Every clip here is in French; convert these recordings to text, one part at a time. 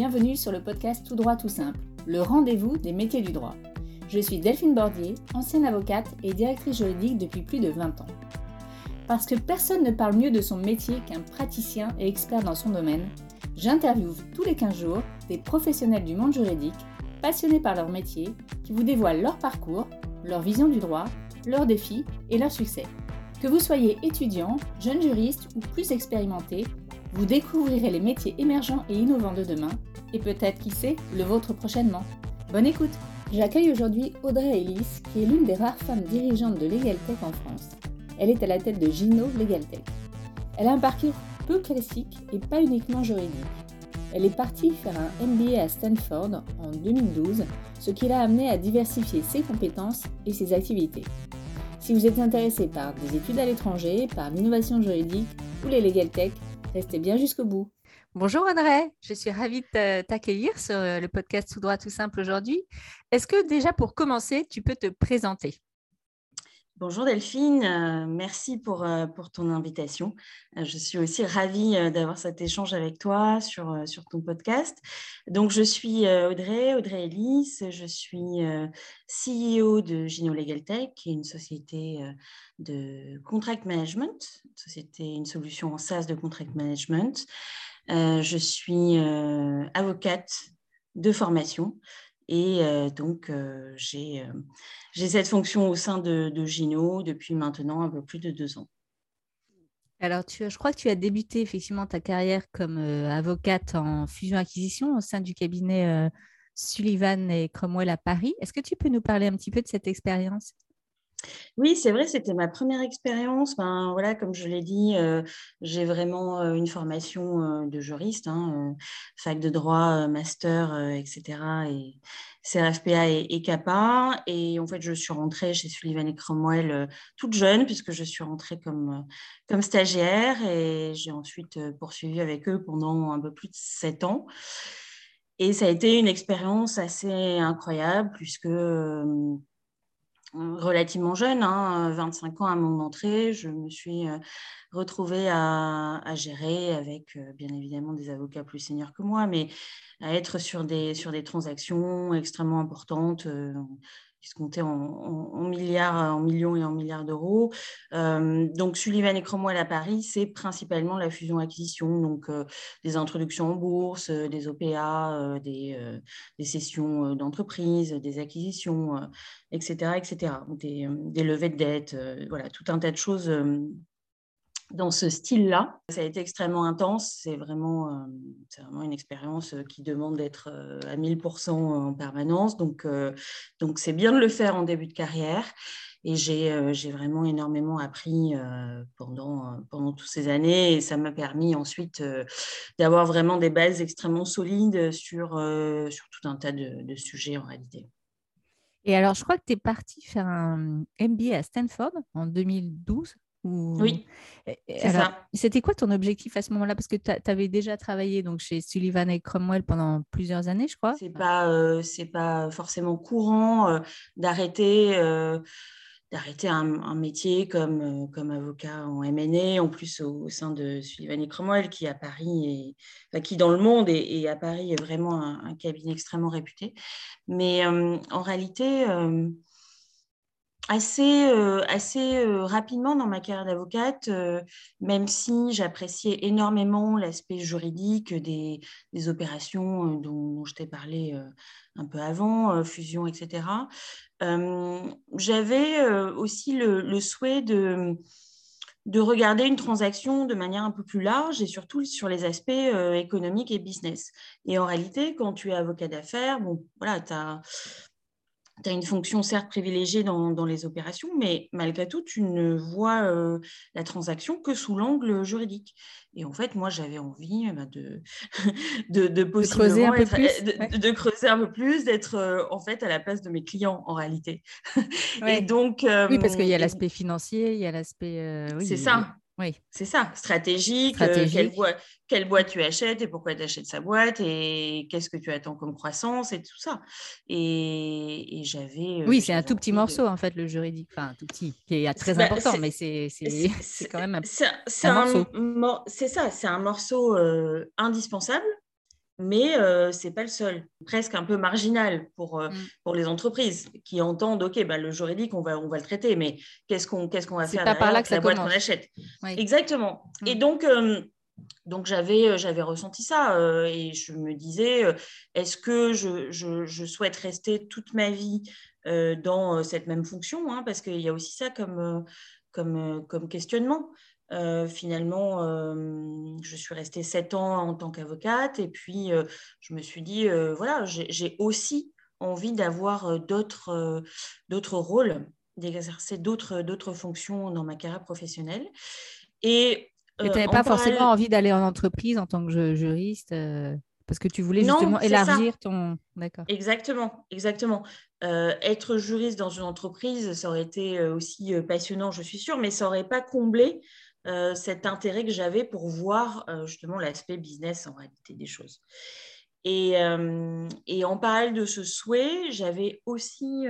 bienvenue sur le podcast Tout droit tout simple, le rendez-vous des métiers du droit. Je suis Delphine Bordier, ancienne avocate et directrice juridique depuis plus de 20 ans. Parce que personne ne parle mieux de son métier qu'un praticien et expert dans son domaine, j'interviewe tous les 15 jours des professionnels du monde juridique, passionnés par leur métier, qui vous dévoilent leur parcours, leur vision du droit, leurs défis et leurs succès. Que vous soyez étudiant, jeune juriste ou plus expérimenté, vous découvrirez les métiers émergents et innovants de demain, et peut-être, qui sait, le vôtre prochainement. Bonne écoute J'accueille aujourd'hui Audrey Ellis, qui est l'une des rares femmes dirigeantes de LegalTech en France. Elle est à la tête de Gino LegalTech. Elle a un parcours peu classique et pas uniquement juridique. Elle est partie faire un MBA à Stanford en 2012, ce qui l'a amené à diversifier ses compétences et ses activités. Si vous êtes intéressé par des études à l'étranger, par l'innovation juridique ou les legal tech, restez bien jusqu'au bout. Bonjour Audrey, je suis ravie de t'accueillir sur le podcast Tout droit tout simple aujourd'hui. Est-ce que déjà pour commencer, tu peux te présenter? Bonjour Delphine, euh, merci pour, euh, pour ton invitation. Euh, je suis aussi ravie d'avoir cet échange avec toi sur, sur ton podcast. Donc, je suis Audrey, Audrey Ellis, je suis CEO de Gino Legal Tech, qui est une société de contract management, société, une solution en SaaS de contract management. Je suis avocate de formation et donc, j'ai cette fonction au sein de, Gino depuis maintenant un peu plus de deux ans. Alors, tu, je crois que tu as débuté effectivement ta carrière comme avocate en fusion-acquisition au sein du cabinet Sullivan et Cromwell à Paris. Est-ce que tu peux nous parler un petit peu de cette expérience? Oui, c'est vrai, c'était ma première expérience. Ben, voilà, comme je l'ai dit, euh, j'ai vraiment euh, une formation euh, de juriste, hein, fac de droit, master, etc. et CRFPA et, et, CAPA. Et en fait, je suis rentrée chez Sullivan et Cromwell toute jeune, puisque je suis rentrée comme, comme stagiaire et j'ai ensuite poursuivi avec eux pendant un peu plus de sept ans. Et ça a été une expérience assez incroyable, puisque relativement jeune, 25 hein, ans à mon entrée, je me suis euh, retrouvée à, gérer avec euh, bien évidemment des avocats plus seniors que moi, mais à être sur des transactions extrêmement importantes. Euh, qui se comptait en, milliards, en millions et en milliards d'euros. Euh, donc, Sullivan et Cromwell à Paris, c'est principalement la fusion-acquisition, donc euh, des introductions en bourse, euh, des OPA, des, des, sessions d'entreprise, des acquisitions, etc., etc. Des, des, levées de dettes, voilà, tout un tas de choses dans ce style-là. Ça a été extrêmement intense. C'est vraiment, euh, vraiment une expérience euh, qui demande d'être euh, à 1000% en permanence. Donc, donc c'est bien de le faire en début de carrière. Et j'ai, vraiment énormément appris pendant, pendant toutes ces années. Et ça m'a permis ensuite d'avoir vraiment des bases extrêmement solides sur, sur tout un tas de, de sujets en réalité. Et alors, je crois que tu es partie faire un MBA à Stanford en 2012. Oui. C'était quoi ton objectif à ce moment-là? Parce que tu avais déjà travaillé donc, chez Sullivan et Cromwell pendant plusieurs années, je crois. Ce n'est pas, euh, pas forcément courant euh, d'arrêter euh, d'arrêter un, métier comme, comme avocat en MNE, en plus au, sein de Sullivan et Cromwell, qui à Paris, est, qui dans le monde et, à Paris est vraiment un, un, cabinet extrêmement réputé. Mais en réalité assez, euh, assez euh, rapidement dans ma carrière d'avocate, euh, même si j'appréciais énormément l'aspect juridique des, des opérations dont, je t'ai parlé un peu avant, fusion, etc. J'avais aussi le, le souhait de de regarder une transaction de manière un peu plus large et surtout sur les aspects économiques et business. Et en réalité, quand tu es avocat d'affaires, bon, voilà, tu as tu as une fonction certes privilégiée dans, dans, les opérations, mais malgré tout, tu ne vois euh, la transaction que sous l'angle juridique. Et en fait, moi, j'avais envie eh ben, de, de, de, creuser un peu plus, de, creuser un peu plus, d'être euh, en fait à la place de mes clients en réalité. Et donc, oui, parce qu'il y a euh, l'aspect financier, il y a l'aspect. c'est ça. Oui. C'est ça, stratégique, quelle, boîte, tu achètes et pourquoi tu achètes sa boîte et qu'est-ce que tu attends comme croissance et tout ça. Et, j'avais. Euh, oui, c'est un tout petit morceau en fait, le juridique. Enfin, un tout petit, qui est très bah, important, mais c'est quand même un, un, morceau. C'est ça, c'est un morceau euh, indispensable mais euh, ce n'est pas le seul, presque un peu marginal pour, euh, mm. pour les entreprises qui entendent, OK, bah, le juridique, on va, on va le traiter, mais qu'est-ce qu'on qu'est-ce qu'on va faire pas par là que la boîte qu'on achète Exactement. Et mm. donc, euh, donc j'avais, j'avais ressenti ça et je me disais, est-ce que je, je, je, souhaite rester toute ma vie dans cette même fonction hein, Parce qu'il y a aussi ça comme, comme, comme questionnement. Euh, finalement, euh, je suis restée sept ans en tant qu'avocate et puis euh, je me suis dit, voilà, j'ai aussi envie d'avoir d'autres rôles, d'exercer d'autres fonctions dans ma carrière professionnelle. Et tu n'avais pas forcément envie d'aller en entreprise en tant que juriste parce que tu voulais justement élargir ton. D'accord. Exactement, exactement. être juriste dans une entreprise, ça aurait été aussi passionnant, je suis sûre, mais ça n'aurait pas comblé euh, cet intérêt que j'avais pour voir euh, justement l'aspect business en réalité des choses. Et, euh, et, en parallèle de ce souhait, j'avais aussi,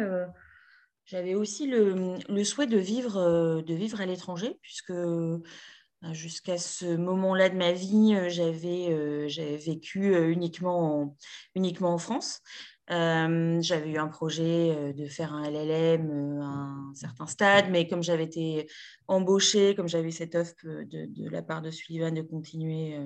aussi le, le, souhait de vivre, de vivre à l'étranger, puisque jusqu'à ce moment-là de ma vie, j'avais, vécu uniquement en, uniquement en France. Euh, j'avais eu un projet euh, de faire un LLM euh, à un certain stade, mais comme j'avais été embauchée, comme j'avais cette offre de, de, la part de Sullivan de continuer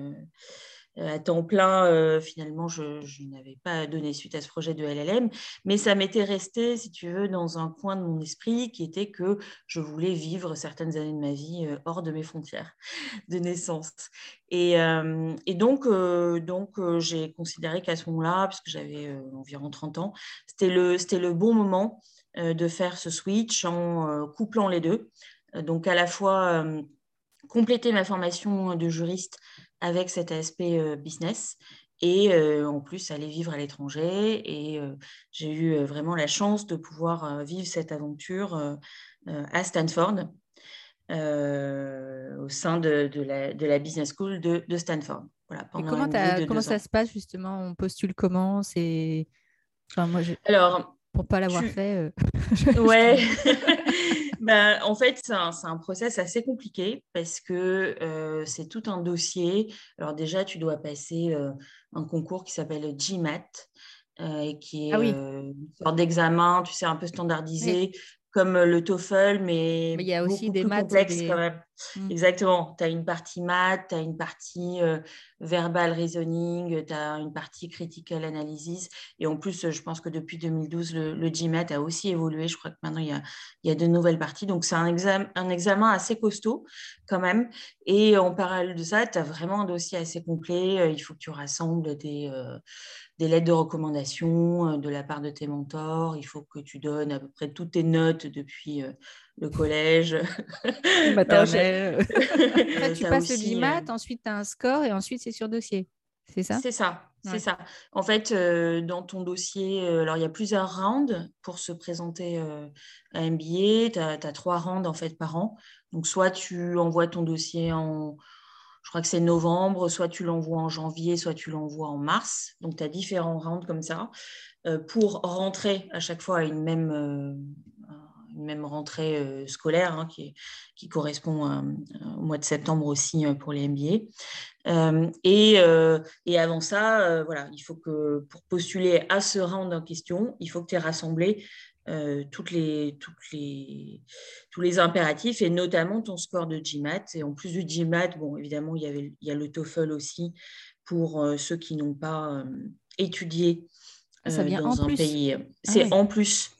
à temps plein, euh, finalement, je, n'avais pas donné suite à ce projet de LLM, mais ça m'était resté, si tu veux, dans un coin de mon esprit qui était que je voulais vivre certaines années de ma vie euh, hors de mes frontières de naissance. Et, donc, donc j'ai considéré qu'à ce moment-là, puisque j'avais environ 30 ans, c'était le, le bon moment de faire ce switch en couplant les deux. Donc, à la fois compléter ma formation de juriste avec cet aspect euh, business et euh, en plus aller vivre à l'étranger. Et euh, j'ai eu vraiment la chance de pouvoir vivre cette aventure à Stanford. au sein de, la, de, la, Business School de, de Stanford. Voilà, et comment, comment ça se passe justement? On postule comment? C'est enfin, moi, Alors, pour pas l'avoir fait. ouais. Ben, en fait, c'est un, un, process assez compliqué parce que euh, c'est tout un dossier. Alors déjà, tu dois passer euh, un concours qui s'appelle GMAT, euh, qui est ah une sorte d'examen, tu sais, un peu standardisé, comme le TOEFL, mais, il y a aussi des maths complexes quand même. Mmh. Exactement. Tu as une partie maths, tu as une partie euh, verbal reasoning, tu as une partie critical analysis. Et en plus, je pense que depuis 2012, le, le GMAT a aussi évolué. Je crois que maintenant, il y a, de nouvelles parties. Donc, c'est un, examen, assez costaud quand même. Et en parallèle de ça, tu as vraiment un dossier assez complet. Euh, il faut que tu rassembles des... Euh, lettres de recommandation euh, de la part de tes mentors. Il faut que tu donnes à peu près toutes tes notes depuis le collège. Maternelle. tu passes le GMAT, euh, ensuite tu as un score et ensuite c'est sur dossier. C'est ça? C'est ça. C'est ça. En fait, dans ton dossier, alors il y a plusieurs rounds pour se présenter à MBA. Tu as, as, trois rounds en fait par an. Donc, soit tu envoies ton dossier en, je crois que c'est novembre, soit tu l'envoies en janvier, soit tu l'envoies en mars. Donc, tu as différents rounds comme ça euh, pour rentrer à chaque fois à une même, euh, une même rentrée euh, scolaire hein, qui, qui, correspond au mois de septembre aussi pour les MBA. Et, et, avant ça, voilà, il faut que pour postuler à ce round en question, il faut que tu aies rassemblé euh, toutes les, toutes les, tous les impératifs et notamment ton score de GMAT. Et en plus du GMAT, bon, évidemment, il y, avait, il y a le TOEFL aussi pour euh, ceux qui n'ont pas euh, étudié Ça vient dans en un plus. pays. Ah c'est en plus.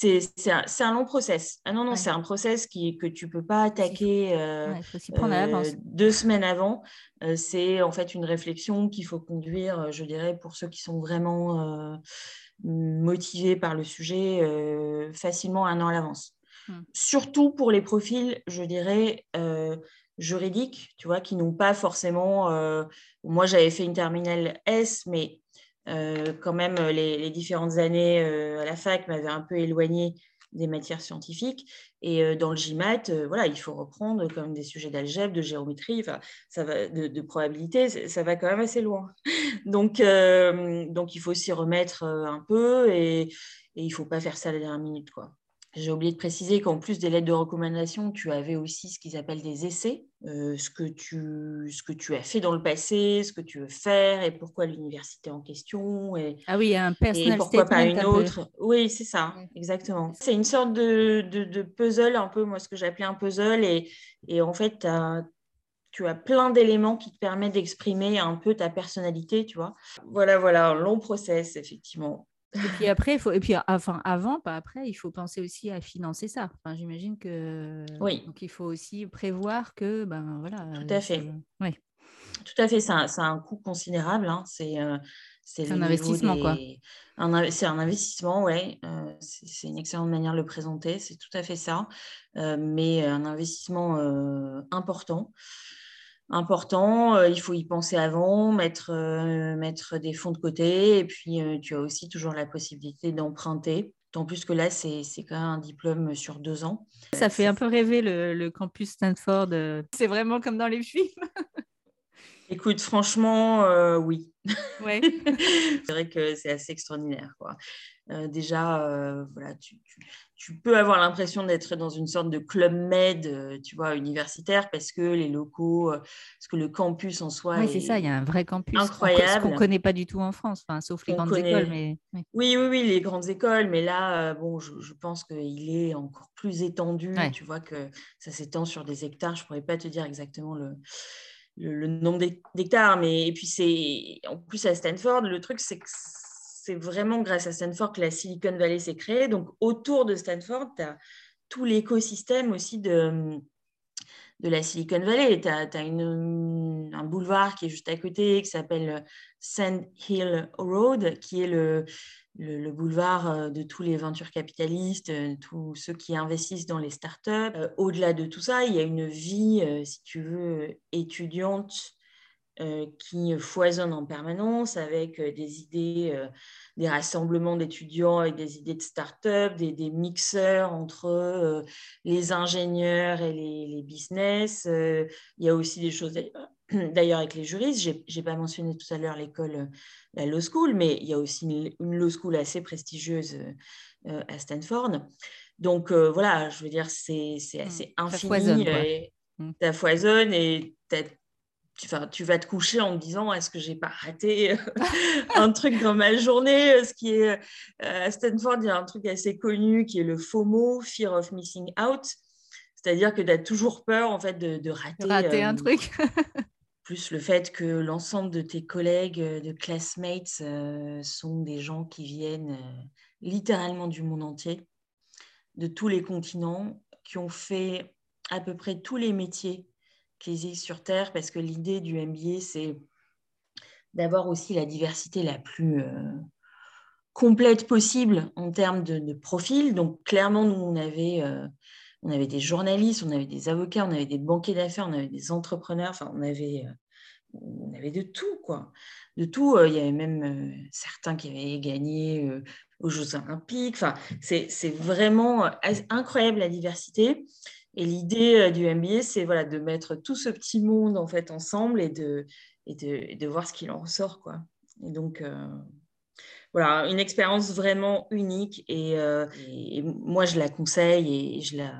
C'est un, un, long process. Ah non, non, c'est un process qui, que tu ne peux pas attaquer deux semaines avant. c'est en fait une réflexion qu'il faut conduire, je dirais, pour ceux qui sont vraiment motivés par le sujet euh, facilement un an à l'avance. Hmm. Surtout pour les profils, je dirais, euh, juridiques, tu vois, qui n'ont pas forcément... Euh, moi, j'avais fait une terminale S, mais quand même, les, différentes années à la fac m'avaient un peu éloigné des matières scientifiques. Et dans le GMAT, voilà, il faut reprendre comme des sujets d'algèbre, de géométrie, va, de, probabilité, ça va quand même assez loin. Donc, donc il faut s'y remettre un peu et, et il ne faut pas faire ça à la dernière minute. Quoi. J'ai oublié de préciser qu'en plus des lettres de recommandation, tu avais aussi ce qu'ils appellent des essais, euh, ce, que tu, ce que tu as fait dans le passé, ce que tu veux faire et pourquoi l'université en question. Et, ah oui, un personnel et pourquoi pas une autre. Oui, c'est ça, exactement. C'est une sorte de, de, puzzle, un peu, moi, ce que j'appelais un puzzle. Et, et en fait, tu as plein d'éléments qui te permettent d'exprimer un peu ta personnalité, tu vois. Voilà, voilà, un long process, effectivement. Et puis après, il faut, et puis enfin avant, pas après, il faut penser aussi à financer ça. Enfin, j'imagine que oui. Donc il faut aussi prévoir que ben voilà. Tout à fait. Oui. Tout à fait, ça, a un coût considérable. Hein. C'est euh, c'est un investissement quoi. C'est un investissement, ouais. Euh, c'est une excellente manière de le présenter. C'est tout à fait ça, euh, mais un investissement important important. Euh, il faut y penser avant, mettre, euh, mettre des fonds de côté. Et puis, euh, tu as aussi toujours la possibilité d'emprunter. Tant plus que là, c'est quand même un diplôme sur deux ans. Ça fait un peu rêver le, campus Stanford. C'est vraiment comme dans les films. Écoute, franchement, oui. Ouais. c'est vrai que c'est assez extraordinaire. Quoi. déjà, voilà, tu, tu peux avoir l'impression d'être dans une sorte de club med, euh, tu vois, universitaire, parce que les locaux, euh, parce que le campus en soi. Oui, c'est ça, il y a un vrai campus. Incroyable. qu'on ne connaît pas du tout en France, enfin, sauf les grandes écoles. Mais... Oui. oui. oui, les grandes écoles, mais là, euh, bon, je, pense qu'il est encore plus étendu. Tu vois que ça s'étend sur des hectares. Je ne pourrais pas te dire exactement le, le nombre d'hectares, mais et puis c'est en plus à Stanford, le truc c'est que c'est vraiment grâce à Stanford que la Silicon Valley s'est créée. Donc, autour de Stanford, tu as tout l'écosystème aussi de, de la Silicon Valley. Tu as, un boulevard qui est juste à côté qui s'appelle Sand Hill Road, qui est le, le, boulevard euh, de tous les ventures capitalistes, euh, tous ceux qui investissent dans les startups. Euh, au-delà de tout ça, il y a une vie, si tu veux, étudiante euh, qui foisonne en permanence avec euh, des idées, euh, des rassemblements d'étudiants avec des idées de start-up, des, des mixeurs entre les ingénieurs et les, business. il y a aussi des choses d'ailleurs avec les juristes. Je n'ai pas mentionné tout à l'heure l'école, la Law School, mais il y a aussi une, une Law School assez prestigieuse à Stanford. Donc voilà, je veux dire, c'est mmh. assez infini. Ça foisonne, et, mmh. ça foisonne et tu, vas te coucher en te disant est-ce que j'ai pas raté euh, un truc dans ma journée Ce qui est euh, à Stanford, il y a un truc assez connu qui est le FOMO, Fear of Missing Out. C'est-à-dire que tu as toujours peur en fait de, rater, rater un euh, truc. plus le fait que l'ensemble de tes collègues, de classmates, sont des gens qui viennent littéralement du monde entier, de tous les continents, qui ont fait à peu près tous les métiers qui existent sur Terre, parce que l'idée du MBA, c'est d'avoir aussi la diversité la plus euh, complète possible en termes de, profil. Donc, clairement, nous, on avait, euh, on avait des journalistes, on avait des avocats, on avait des banquiers d'affaires, on avait des entrepreneurs, enfin, on avait, euh, on avait de tout, quoi. De tout. Il y avait même certains qui avaient gagné aux Jeux Olympiques. Enfin, c'est vraiment incroyable la diversité. Et l'idée euh, du MBA, c'est voilà, de mettre tout ce petit monde en fait ensemble et de, et de, de voir ce qu'il en ressort. Quoi. Et donc, euh, voilà, une expérience vraiment unique. Euh, et, moi, je la conseille et je la...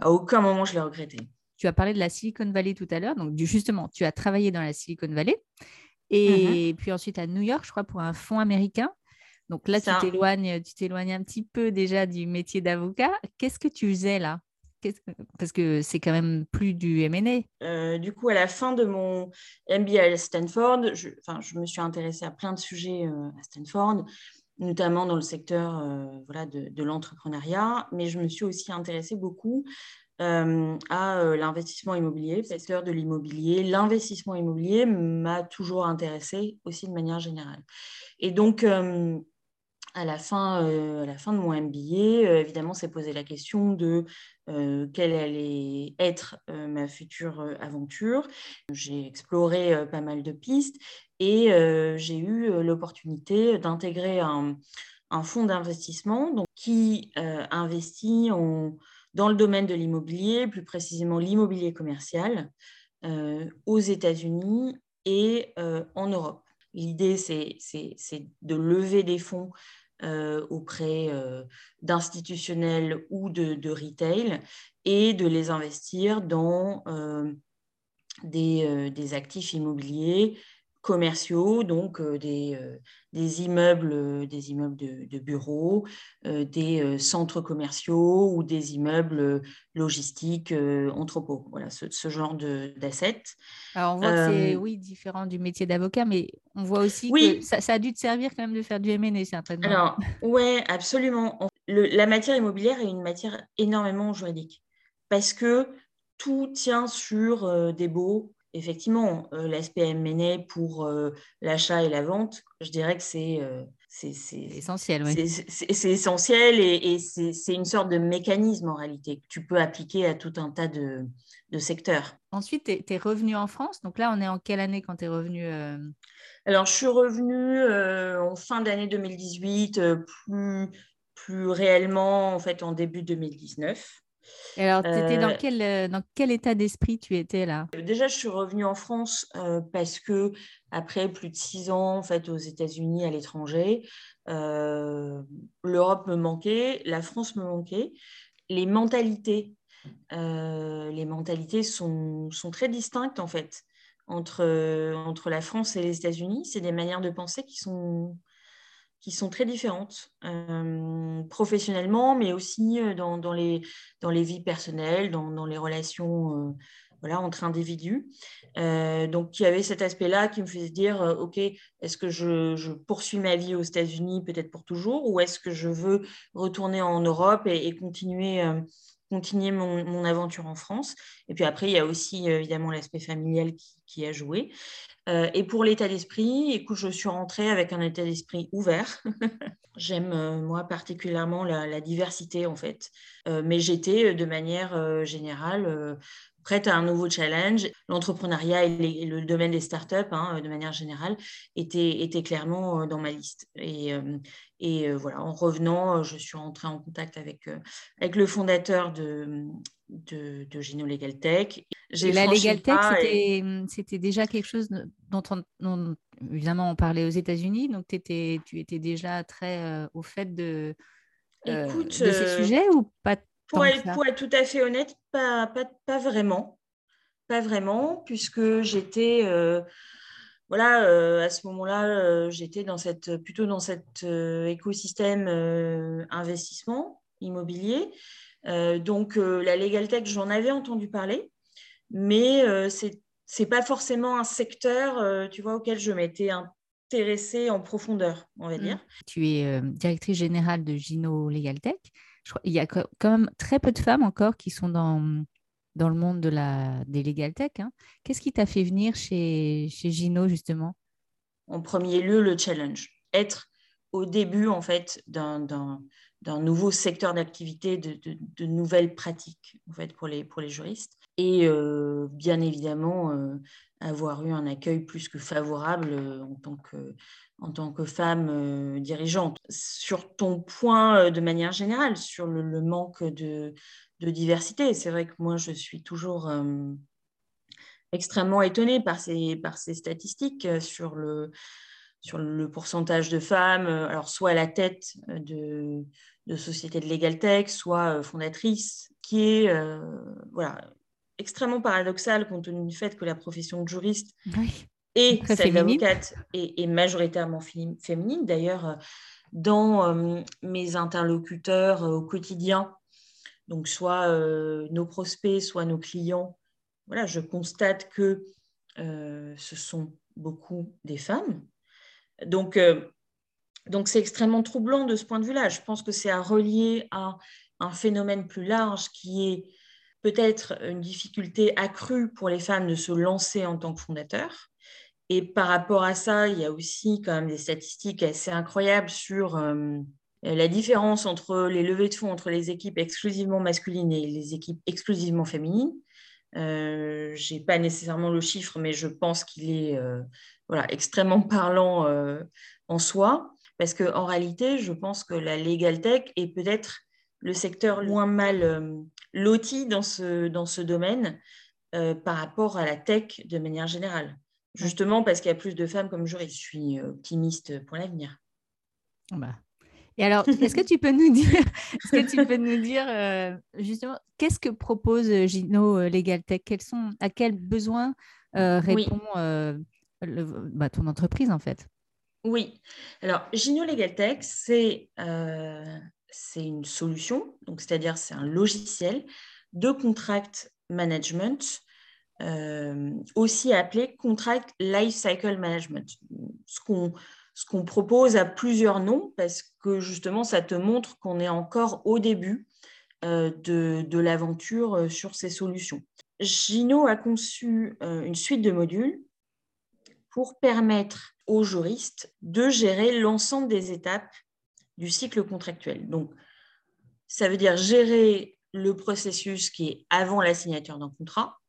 à aucun moment, je l'ai regretté. Tu as parlé de la Silicon Valley tout à l'heure. Donc, justement, tu as travaillé dans la Silicon Valley. Et mm-hmm. puis ensuite à New York, je crois, pour un fonds américain. Donc là, tu t'éloignes, tu t'éloignes un petit peu déjà du métier d'avocat. Qu'est-ce que tu faisais là? Parce que c'est quand même plus du M&A. Euh, du coup, à la fin de mon MBA à Stanford, je, je me suis intéressée à plein de sujets euh, à Stanford, notamment dans le secteur euh, voilà, de, l'entrepreneuriat, mais je me suis aussi intéressée beaucoup à l'investissement immobilier, le secteur de l'immobilier. L'investissement immobilier m'a toujours intéressée aussi de manière générale. Et donc, à la fin, à la fin de mon MBA, évidemment, s'est posé la question de euh, quelle allait être euh, ma future euh, aventure. J'ai exploré pas mal de pistes et j'ai eu l'opportunité d'intégrer un, fonds d'investissement qui investit dans le domaine de l'immobilier, plus précisément l'immobilier commercial, aux États-Unis et en Europe. L'idée, c'est de lever des fonds auprès d'institutionnels ou de, retail et de les investir dans des, actifs immobiliers commerciaux, donc euh, des, euh, des, immeubles, euh, des immeubles de, bureaux, des centres commerciaux ou des immeubles logistiques, entrepôts. Voilà, ce, genre d'assets. Alors, on voit que c'est, oui, différent du métier d'avocat, mais on voit aussi que ça, ça, a dû te servir quand même de faire du M&A, certainement. Alors, ouais, absolument. la matière immobilière est une matière énormément juridique parce que tout tient sur des baux, effectivement, euh, l'aspect M&A pour euh, l'achat et la vente, je dirais que c'est euh, essentiel. C'est essentiel et, c'est une sorte de mécanisme en réalité que tu peux appliquer à tout un tas de, secteurs. Ensuite, tu es, revenu en France. Donc là, on est en quelle année quand tu es revenu Alors, je suis revenue en fin d'année 2018, plus, plus réellement en fait en début 2019 alors, tu étais dans euh, quel, euh, dans quel état d'esprit tu étais là? Déjà, je suis revenue en France euh, parce que après plus de six ans en fait, aux États-Unis, à l'étranger, l'Europe me manquait, la France me manquait. Les mentalités, les mentalités sont, sont, très distinctes en fait entre, entre la France et les États-Unis. C'est des manières de penser qui sont qui sont très différentes euh, professionnellement, mais aussi euh, dans, les, dans les vies personnelles, dans, dans les relations euh, voilà, entre individus. donc, il y avait cet aspect-là qui me faisait dire, OK, est-ce que je, poursuis ma vie aux États-Unis peut-être pour toujours, ou est-ce que je veux retourner en Europe et, continuer continuer mon, mon, aventure en France? Et puis après, il y a aussi évidemment l'aspect familial qui, a joué. Euh, et pour l'état d'esprit, écoute, je suis rentrée avec un état d'esprit ouvert. J'aime, euh, moi, particulièrement la, diversité, en fait. Euh, mais j'étais, de manière générale, prête à un nouveau challenge. L'entrepreneuriat et, le domaine des startups, hein, de manière générale, était, était clairement dans ma liste. Et, et voilà, en revenant, je suis rentrée en contact avec, avec le fondateur de, de, de Gino Legal Tech. La Legal Tech, c'était déjà quelque chose dont, on, évidemment, on parlait aux États-Unis, donc étais, tu étais déjà très euh, au fait de, euh, de ces euh, sujets ou pas pour être, pour être, tout à fait honnête, pas, pas, pas vraiment. Pas vraiment, puisque j'étais voilà, à ce moment-là, j'étais dans cette, plutôt dans cet écosystème investissement immobilier. Donc, la Legal Tech, j'en avais entendu parler, mais c'est c'est pas forcément un secteur, euh, tu vois, auquel je m'étais intéressée en profondeur, on va mmh. dire. Tu es euh, directrice générale de Gino Legal Tech. il y a quand même très peu de femmes encore qui sont dans, dans le monde de la, des Legal Tech. Hein. Qu'est-ce qui t'a fait venir chez, chez Gino, justement? En premier lieu, le challenge. Être au début, en fait, d'un nouveau secteur d'activité, de, de, nouvelles pratiques, en fait, pour les, pour les juristes et euh, bien évidemment euh, avoir eu un accueil plus que favorable euh, en tant que, en tant que femme dirigeante. Sur ton point de manière générale, sur le, manque de, de diversité, c'est vrai que moi je suis toujours extrêmement étonnée par ces, par ces statistiques sur le, sur le pourcentage de femmes, alors soit à la tête de, de sociétés de legal tech, soit fondatrice, qui est voilà, extrêmement paradoxal compte tenu du fait que la profession de juriste et celle d'avocate est, majoritairement féminine. D'ailleurs, euh, dans euh, mes interlocuteurs euh, au quotidien, donc soit nos prospects, soit nos clients, voilà, je constate que ce sont beaucoup des femmes. Donc, donc c'est extrêmement troublant de ce point de vue-là. Je pense que c'est à relier à un phénomène plus large qui est peut-être une difficulté accrue pour les femmes de se lancer en tant que fondateurs. Et par rapport à ça, il y a aussi quand même des statistiques assez incroyables sur euh, la différence entre les levées de fonds entre les équipes exclusivement masculines et les équipes exclusivement féminines. Euh, je n'ai pas nécessairement le chiffre, mais je pense qu'il est euh, voilà, extrêmement parlant en soi. Parce qu'en réalité, je pense que la legal tech est peut-être le secteur moins mal loti dans ce, dans ce domaine euh, par rapport à la tech de manière générale. Justement parce qu'il y a plus de femmes comme juristes. Je suis euh, optimiste pour l'avenir. Bah. Et alors, est-ce que tu peux nous dire, est-ce que tu peux nous dire justement, qu'est-ce que propose Gino Legal Tech? Quels sont, à quels besoins répond bah, ton entreprise en fait? Oui. Alors, Gino Legal Tech, c'est c'est une solution, donc c'est-à-dire c'est un logiciel de contract management, euh, aussi appelé contract lifecycle management. Ce qu'on ce qu'on propose à plusieurs noms parce que justement ça te montre qu'on est encore au début euh, de, de l'aventure euh, sur ces solutions. Gino a conçu une suite de modules pour permettre aux juristes de gérer l'ensemble des étapes du cycle contractuel. Donc, ça veut dire gérer le processus qui est avant la signature d'un contrat,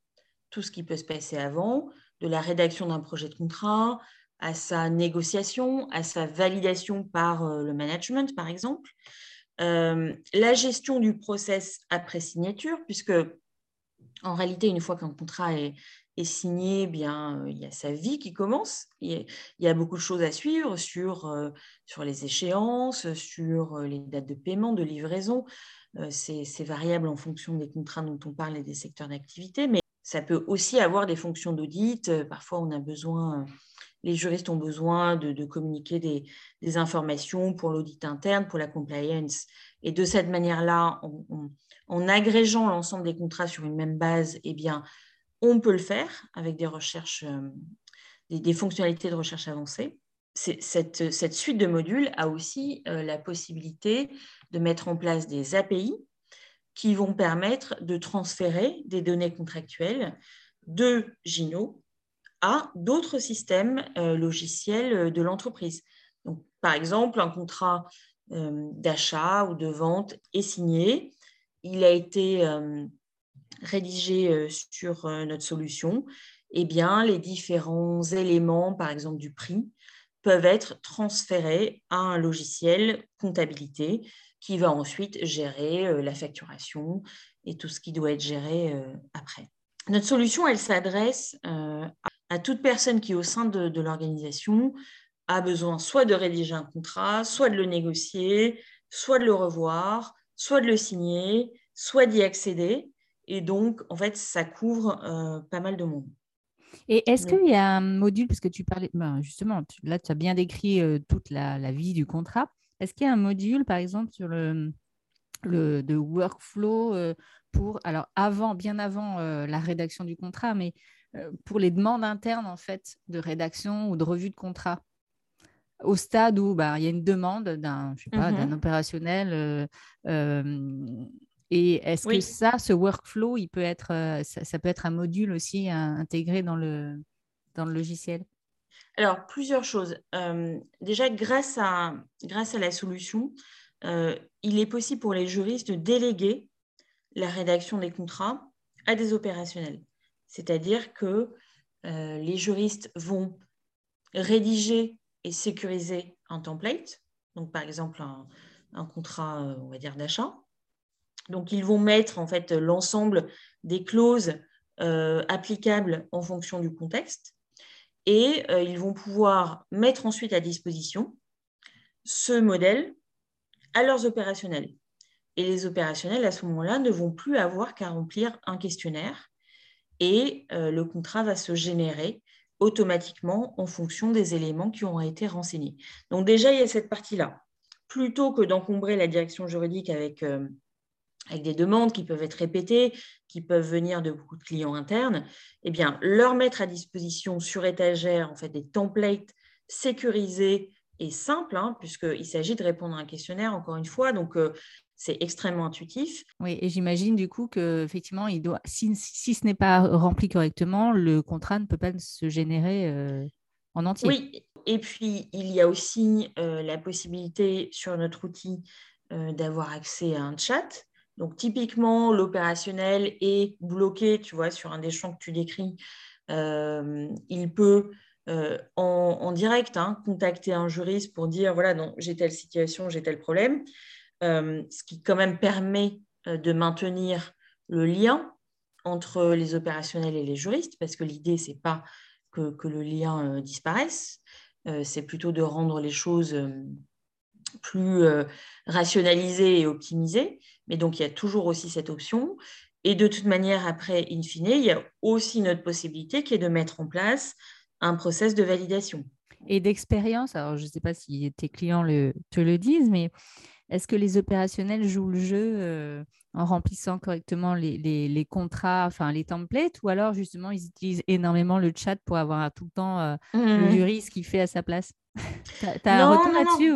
tout ce qui peut se passer avant, de la rédaction d'un projet de contrat à sa négociation, à sa validation par euh, le management, par exemple. Euh, la gestion du process après signature, puisque en réalité, une fois qu'un contrat est, signé, eh bien, il y a sa vie qui commence. Il y a, beaucoup de choses à suivre sur, euh, sur les échéances, sur les dates de paiement, de livraison. C'est variable en fonction des contrats dont on parle et des secteurs d'activité, mais ça peut aussi avoir des fonctions d'audit. Parfois, on a besoin, les juristes ont besoin de, communiquer des, informations pour l'audit interne, pour la compliance. Et de cette manière-là, en agrégeant l'ensemble des contrats sur une même base, eh bien, on peut le faire avec des recherches, euh, des, fonctionnalités de recherche avancées. Cette, cette, suite de modules a aussi euh, la possibilité de mettre en place des API qui vont permettre de transférer des données contractuelles de Gino à d'autres systèmes euh, logiciels de l'entreprise. par exemple, un contrat d'achat ou de vente est signé. Il a été rédigé euh, sur euh, notre solution, eh bien, les différents éléments, par exemple du prix, peuvent être transférés à un logiciel comptabilité qui va ensuite gérer euh, la facturation et tout ce qui doit être géré après. Notre solution, elle s'adresse à toute personne qui, au sein de, de l'organisation, a besoin soit de rédiger un contrat, soit de le négocier, soit de le revoir, soit de le signer, soit d'y accéder. Et donc, en fait, ça couvre euh, pas mal de monde. Et est-ce qu'il y a un module, parce que tu parlais, ben justement, là, tu as bien décrit euh, toute la, vie du contrat. Est-ce qu'il y a un module, par exemple, sur le, le de workflow euh, pour, alors avant, bien avant la rédaction du contrat, mais pour les demandes internes, en fait, de rédaction ou de revue de contrat au stade où bah, il y a une demande d'un, je sais pas, d'un mmh opérationnel et est-ce que ça, ce workflow, il peut être, euh, ça, peut être un module aussi intégré dans le, dans le logiciel? Alors, plusieurs choses. Euh, déjà, grâce à, grâce à la solution, euh, il est possible pour les juristes de déléguer la rédaction des contrats à des opérationnels. C'est-à-dire que les juristes vont rédiger et sécuriser un template, donc par exemple un, contrat, on va dire, d'achat, donc, ils vont mettre en fait l'ensemble des clauses euh, applicables en fonction du contexte et euh, ils vont pouvoir mettre ensuite à disposition ce modèle à leurs opérationnels. Et les opérationnels, à ce moment-là, ne vont plus avoir qu'à remplir un questionnaire et euh, le contrat va se générer automatiquement en fonction des éléments qui ont été renseignés. Donc déjà, il y a cette partie-là. Plutôt que d'encombrer la direction juridique avec avec des demandes qui peuvent être répétées, qui peuvent venir de beaucoup de clients internes, eh bien, leur mettre à disposition sur étagère en fait, des templates sécurisés et simples, hein, puisqu'il s'agit de répondre à un questionnaire, encore une fois, donc euh, c'est extrêmement intuitif. Oui, et j'imagine du coup que effectivement, il doit, si, ce n'est pas rempli correctement, le contrat ne peut pas se générer euh, en entier. Oui, et puis il y a aussi euh, la possibilité sur notre outil d'avoir accès à un chat donc, typiquement, l'opérationnel est bloqué, tu vois, sur un des champs que tu décris. Euh, il peut, euh, en, direct, hein, contacter un juriste pour dire, voilà, non, j'ai telle situation, j'ai tel problème, euh, ce qui quand même permet de maintenir le lien entre les opérationnels et les juristes, parce que l'idée, ce n'est pas que, le lien disparaisse, c'est plutôt de rendre les choses plus rationalisé et optimisé. Mais donc, il y a toujours aussi cette option. Et de toute manière, après, in fine, il y a aussi une autre possibilité qui est de mettre en place un process de validation. Et d'expérience, alors je ne sais pas si tes clients te le disent, mais est-ce que les opérationnels jouent le jeu euh, en remplissant correctement les, les, contrats, enfin les templates, ou alors justement ils utilisent énormément le chat pour avoir tout le temps euh, le mmh. juriste qui fait à sa place? Tu as, un retour là-dessus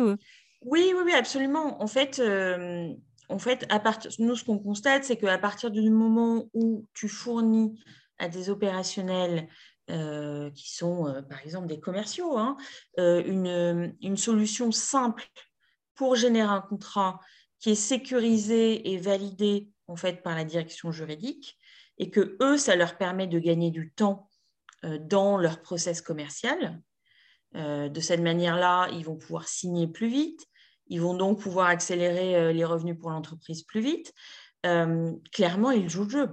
oui, oui, oui, absolument. En fait, euh, en fait à nous, ce qu'on constate, c'est qu'à partir du moment où tu fournis à des opérationnels qui sont, par exemple, des commerciaux, hein, une, une, solution simple pour générer un contrat qui est sécurisé et validé en fait par la direction juridique et que eux, ça leur permet de gagner du temps euh, dans leur process commercial. Euh, de cette manière-là, ils vont pouvoir signer plus vite, ils vont donc pouvoir accélérer euh, les revenus pour l'entreprise plus vite. clairement, ils jouent le jeu.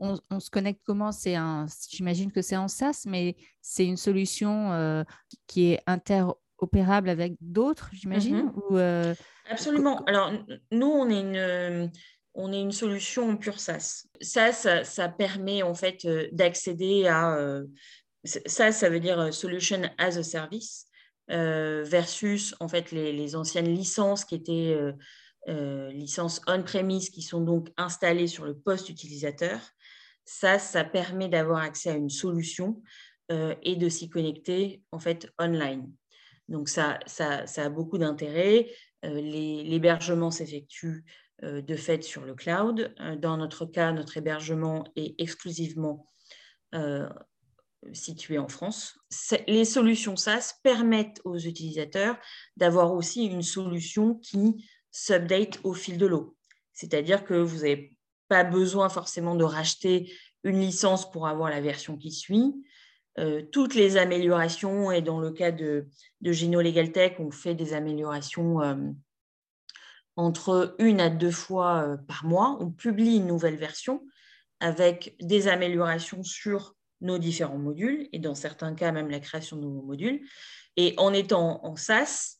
On, se connecte comment? C'est un, j'imagine que c'est en SaaS, mais c'est une solution qui est inter opérable avec d'autres, j'imagine mhm. ou, euh, Absolument. Alors, nous, on est une, on est une solution pure SaaS. SaaS, ça, permet en fait euh, d'accéder à. Euh, ça, ça veut dire Solution as a Service versus en fait les, les, anciennes licences qui étaient licences on-premise qui sont donc installées sur le poste utilisateur. Ça, ça permet d'avoir accès à une solution et de s'y connecter en fait online. Donc ça, ça, a beaucoup d'intérêt. Euh, l'hébergement s'effectue euh, de fait sur le cloud. Euh, dans notre cas, notre hébergement est exclusivement situé en France. Les solutions SaaS permettent aux utilisateurs d'avoir aussi une solution qui s'update au fil de l'eau. C'est-à-dire que vous n'avez pas besoin forcément de racheter une licence pour avoir la version qui suit. Euh, toutes les améliorations, et dans le cas de, Gino Legal Tech, on fait des améliorations euh, entre une à deux fois euh, par mois. On publie une nouvelle version avec des améliorations sur nos différents modules, et dans certains cas même la création de nouveaux modules. Et en étant en SaaS,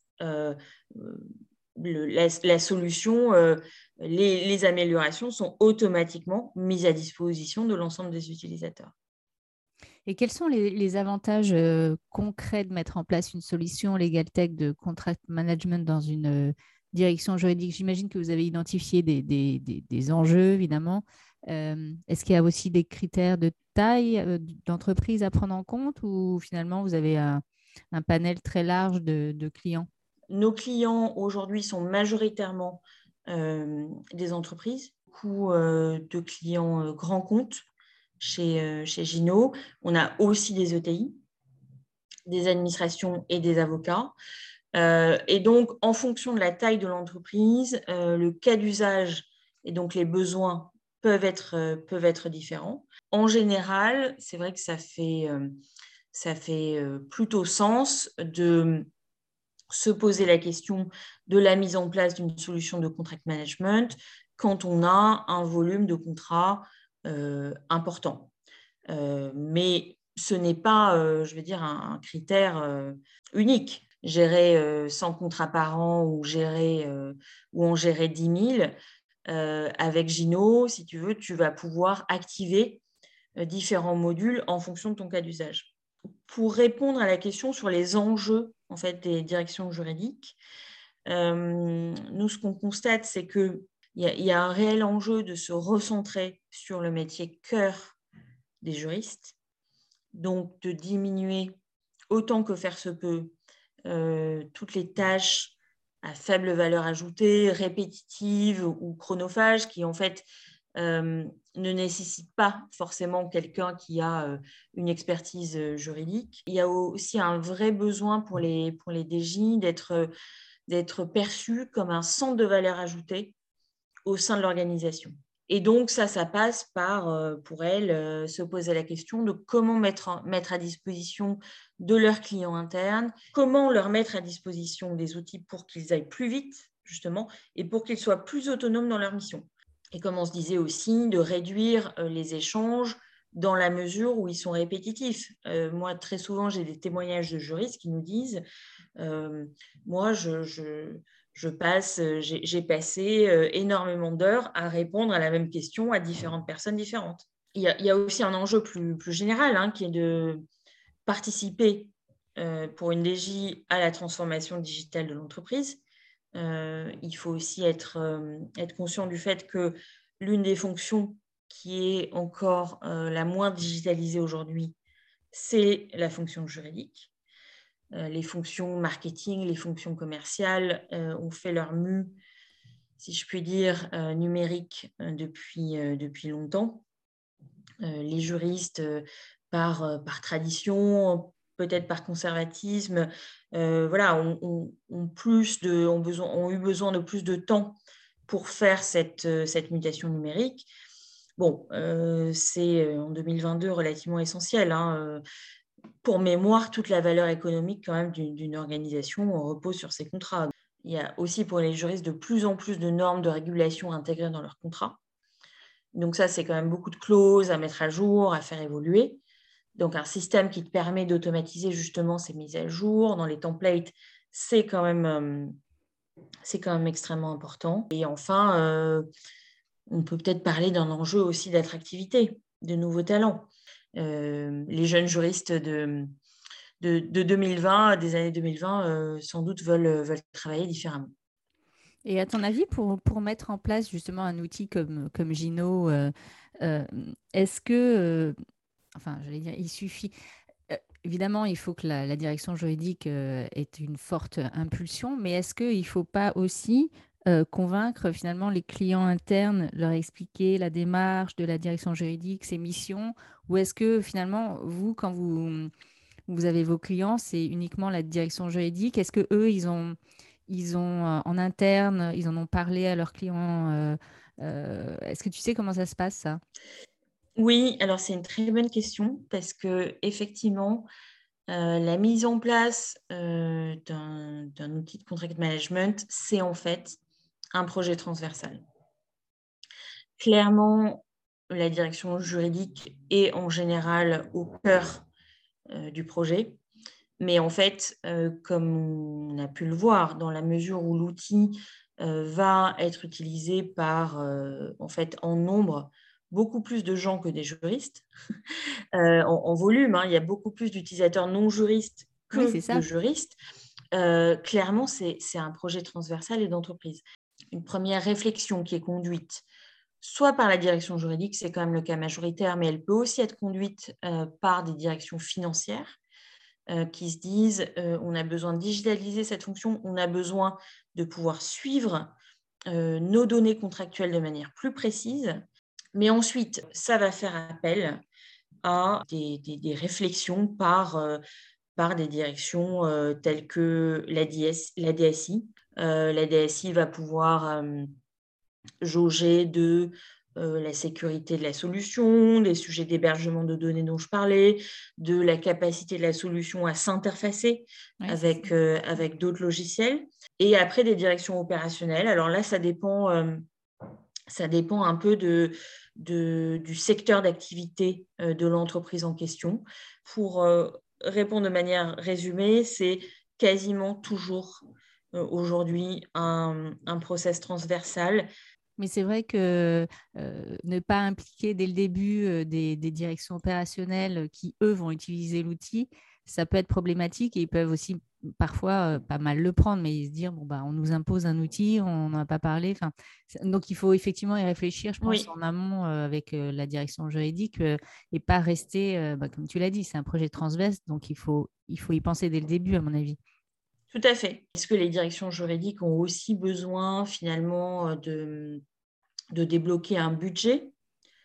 la, solution, les améliorations sont automatiquement mises à disposition de l'ensemble des utilisateurs. Et quels sont les, avantages euh, concrets de mettre en place une solution Legal Tech de contract management dans une euh, direction juridique? J'imagine que vous avez identifié des, enjeux, évidemment. Euh, est-ce qu'il y a aussi des critères de taille d'entreprise à prendre en compte ou finalement vous avez un, panel très large de, clients? Nos clients aujourd'hui sont majoritairement des entreprises, beaucoup de clients grands comptes chez, euh, chez Gino. On a aussi des ETI, des administrations et des avocats. Euh, et donc, en fonction de la taille de l'entreprise, euh, le cas d'usage et donc les besoins peuvent être, peuvent être différents. En général, c'est vrai que ça fait, ça fait plutôt sens de se poser la question de la mise en place d'une solution de contract management quand on a un volume de contrats important. Euh, mais ce n'est pas, euh, je veux dire, un, critère unique. Gérer 100 contrats par an ou, gérer, ou en gérer 10 000, avec Gino, si tu veux, tu vas pouvoir activer différents modules en fonction de ton cas d'usage. Pour répondre à la question sur les enjeux en fait, des directions juridiques, nous, ce qu'on constate, c'est que il y, a, un réel enjeu de se recentrer sur le métier cœur des juristes, donc de diminuer autant que faire se peut euh, toutes les tâches à faible valeur ajoutée, répétitives ou chronophages qui en fait euh, ne nécessitent pas forcément quelqu'un qui a euh, une expertise juridique. Il y a aussi un vrai besoin pour les, pour les DJ d'être d'être perçus comme un centre de valeur ajoutée au sein de l'organisation. Et donc, ça, ça passe par, euh, pour elles, euh, se poser la question de comment mettre, mettre à disposition de leurs clients internes, comment leur mettre à disposition des outils pour qu'ils aillent plus vite, justement, et pour qu'ils soient plus autonomes dans leur mission. Et comme on se disait aussi, de réduire euh, les échanges dans la mesure où ils sont répétitifs. moi, très souvent, j'ai des témoignages de juristes qui nous disent, moi, je je passe, j'ai passé énormément d'heures à répondre à la même question à différentes personnes différentes. Il y a, aussi un enjeu plus, plus général hein, qui est de participer pour une DG à la transformation digitale de l'entreprise. il faut aussi être, être conscient du fait que l'une des fonctions qui est encore la moins digitalisée aujourd'hui, c'est la fonction juridique. Euh, les fonctions marketing, les fonctions commerciales euh, ont fait leur mue, si je puis dire, euh, numérique depuis, depuis longtemps. les juristes, par, par tradition, peut-être par conservatisme, voilà, ont, plus de, ont, besoin, ont eu besoin de plus de temps pour faire cette, cette mutation numérique. Bon, c'est en 2022 relativement essentiel. Hein, pour mémoire, toute la valeur économique quand même d'une organisation repose sur ses contrats. Il y a aussi pour les juristes de plus en plus de normes de régulation intégrées dans leurs contrats. Donc ça, c'est quand même beaucoup de clauses à mettre à jour, à faire évoluer. Donc un système qui te permet d'automatiser justement ces mises à jour dans les templates, c'est quand même, euh, c'est quand même extrêmement important. Et enfin, euh, on peut peut-être parler d'un enjeu aussi d'attractivité, de nouveaux talents. Euh, les jeunes juristes de, de, 2020, des années 2020, euh, sans doute veulent, veulent travailler différemment. Et à ton avis, pour, pour, mettre en place justement un outil comme, comme Gino, euh, est-ce que, enfin, j'allais dire, il suffit, évidemment, il faut que la, la direction juridique ait une forte impulsion, mais est-ce qu'il ne faut pas aussi euh, convaincre finalement les clients internes, leur expliquer la démarche de la direction juridique, ses missions Ou est-ce que finalement, vous, quand vous, vous avez vos clients, c'est uniquement la direction juridique? Est-ce que eux, ils ont, ils ont euh, en interne, ils en ont parlé à leurs clients euh, Est-ce que tu sais comment ça se passe ça? Oui, alors c'est une très bonne question parce que effectivement, la mise en place d'un outil de contract management, c'est en fait un projet transversal. Clairement, la direction juridique est en général au cœur euh, du projet. Mais en fait, euh, comme on a pu le voir, dans la mesure où l'outil euh, va être utilisé par, en fait, en nombre, beaucoup plus de gens que des juristes, en, volume, hein, il y a beaucoup plus d'utilisateurs non juristes que de juristes. clairement, c'est un projet transversal et d'entreprise une première réflexion qui est conduite soit par la direction juridique, c'est quand même le cas majoritaire, mais elle peut aussi être conduite euh, par des directions financières euh, qui se disent euh, on a besoin de digitaliser cette fonction, on a besoin de pouvoir suivre nos données contractuelles de manière plus précise. Mais ensuite, ça va faire appel à des, réflexions par, des directions telles que la, DS, la DSI, la DSI va pouvoir euh, jauger de euh, la sécurité de la solution, des sujets d'hébergement de données dont je parlais, de la capacité de la solution à s'interfacer avec, avec d'autres logiciels, et après des directions opérationnelles. Alors là, ça dépend, ça dépend un peu de, du secteur d'activité de l'entreprise en question. Pour répondre de manière résumée, c'est quasiment toujours euh, aujourd'hui un, un, process transversal. Mais c'est vrai que euh, ne pas impliquer dès le début euh, des, directions opérationnelles qui, eux, vont utiliser l'outil, ça peut être problématique et ils peuvent aussi parfois pas mal le prendre, mais se dire, bon, bah, on nous impose un outil, on n'en a pas parlé. Enfin, donc, il faut effectivement y réfléchir, je pense, en amont avec la direction juridique et pas rester, bah, comme tu l'as dit, c'est un projet transverse, donc il faut, il faut y penser dès le début, à mon avis. Tout à fait. Est-ce que les directions juridiques ont aussi besoin finalement euh, de, de débloquer un budget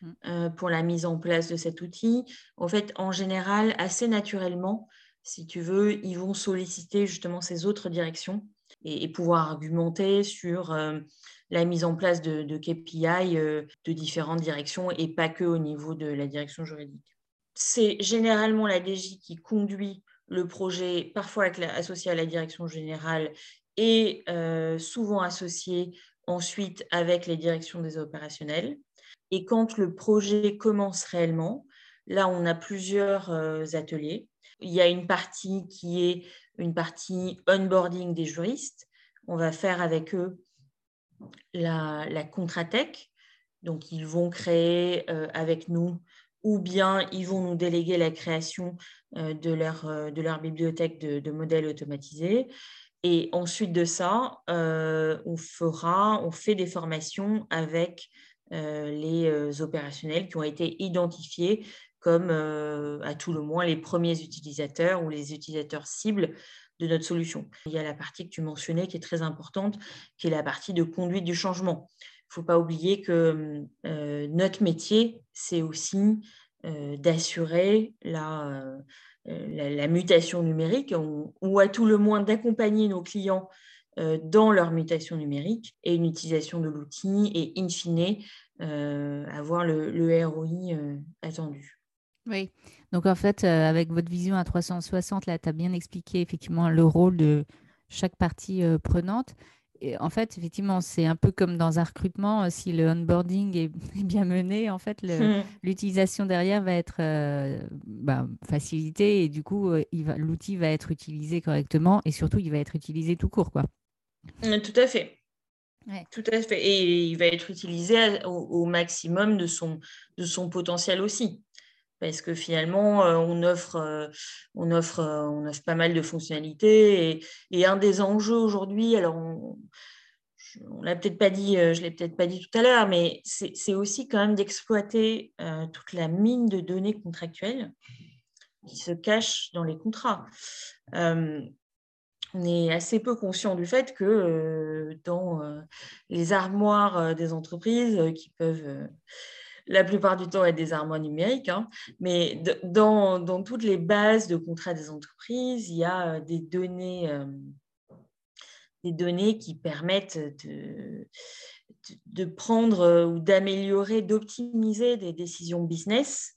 mm. euh, pour la mise en place de cet outil? En fait, en général, assez naturellement, si tu veux, ils vont solliciter justement ces autres directions et, pouvoir argumenter sur euh, la mise en place de, de KPI de différentes directions et pas que au niveau de la direction juridique. C'est généralement la DG qui conduit le projet, parfois associé à la direction générale et euh, souvent associé ensuite avec les directions des opérationnels. Et quand le projet commence réellement, là, on a plusieurs euh, ateliers. Il y a une partie qui est une partie onboarding des juristes, on va faire avec eux la, la Contratech. Donc, ils vont créer avec nous ou bien ils vont nous déléguer la création de, leur, de leur bibliothèque de, modèles automatisés. Et ensuite de ça, euh, on fera, on fait des formations avec euh, les euh, opérationnels qui ont été identifiés comme à tout le moins les premiers utilisateurs ou les utilisateurs cibles de notre solution. Il y a la partie que tu mentionnais qui est très importante, qui est la partie de conduite du changement. Faut pas oublier que notre métier, c'est aussi d'assurer la euh, la, mutation numérique, ou à tout le moins d'accompagner nos clients euh, dans leur mutation numérique et une utilisation de l'outil et in fine euh, avoir le, ROI attendu. Oui, donc en fait, avec votre vision à 360, là, tu as bien expliqué effectivement le rôle de chaque partie prenante en fait, effectivement, c'est un peu comme dans un recrutement, euh, si le onboarding est, bien mené, en fait, mmh. l'utilisation derrière va être euh, bah, facilitée et du coup, euh, l'outil va être utilisé correctement et surtout, il va être utilisé tout court. Quoi. Mmh, tout à fait. Tout à fait. Et il va être utilisé au, maximum de son, de son potentiel aussi parce que finalement, on offre, on offre, on offre pas mal de fonctionnalités. Et, un des enjeux aujourd'hui, alors on, ne l'a peut-être pas dit, je l'ai peut-être pas dit tout à l'heure, mais c'est aussi quand même d'exploiter toute la mine de données contractuelles qui se cache dans les contrats. on est assez peu conscient du fait que dans les armoires des entreprises qui peuvent la plupart du temps être des armoires numériques, hein. mais dans, toutes les bases de contrats des entreprises, il y a euh, des données, euh, des données qui permettent de, de prendre euh, ou d'améliorer, d'optimiser des décisions business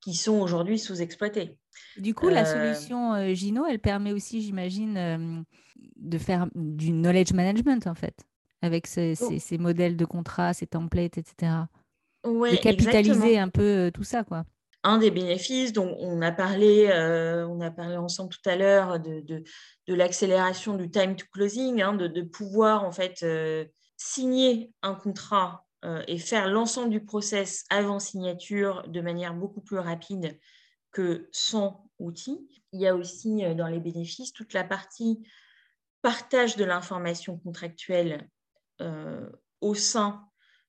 qui sont aujourd'hui sous-exploitées. Du coup, la solution Gino, elle permet aussi, j'imagine, de faire du knowledge management, en fait, avec ces, oh. ces modèles de contrats, ces templates, etc de capitaliser un peu euh, tout ça, quoi. Un des bénéfices, dont on a parlé, euh, on a parlé ensemble tout à l'heure de, de, l'accélération du time to closing, hein, de, pouvoir en fait euh, signer un contrat et faire l'ensemble du process avant signature de manière beaucoup plus rapide que sans outil. Il y a aussi dans les bénéfices toute la partie partage de l'information contractuelle au sein